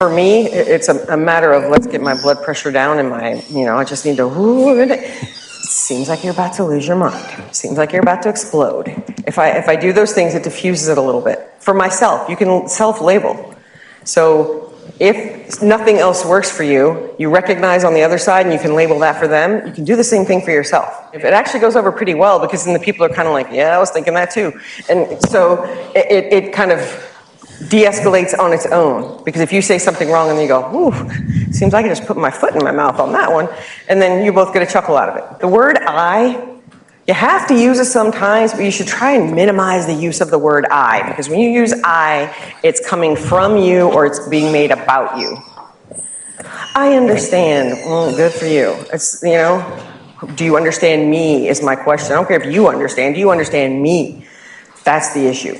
For me, it's a, a matter of let's get my blood pressure down and my, you know, I just need to, it seems like you're about to lose your mind. Seems like you're about to explode. If I, if I do those things, it diffuses it a little bit. For myself, you can self-label. So if nothing else works for you, you recognize on the other side and you can label that for them, you can do the same thing for yourself. If it actually goes over pretty well because then the people are kind of like, yeah, I was thinking that too. And so it, it, it kind of de-escalates on its own. Because if you say something wrong and then you go ooh seems like i just put my foot in my mouth on that one and then you both get a chuckle out of it. The word i you have to use it sometimes but you should try and minimize the use of the word i because when you use i it's coming from you or it's being made about you. I understand. Well, good for you. It's you know do you understand me is my question. I don't care if you understand. Do you understand me? That's the issue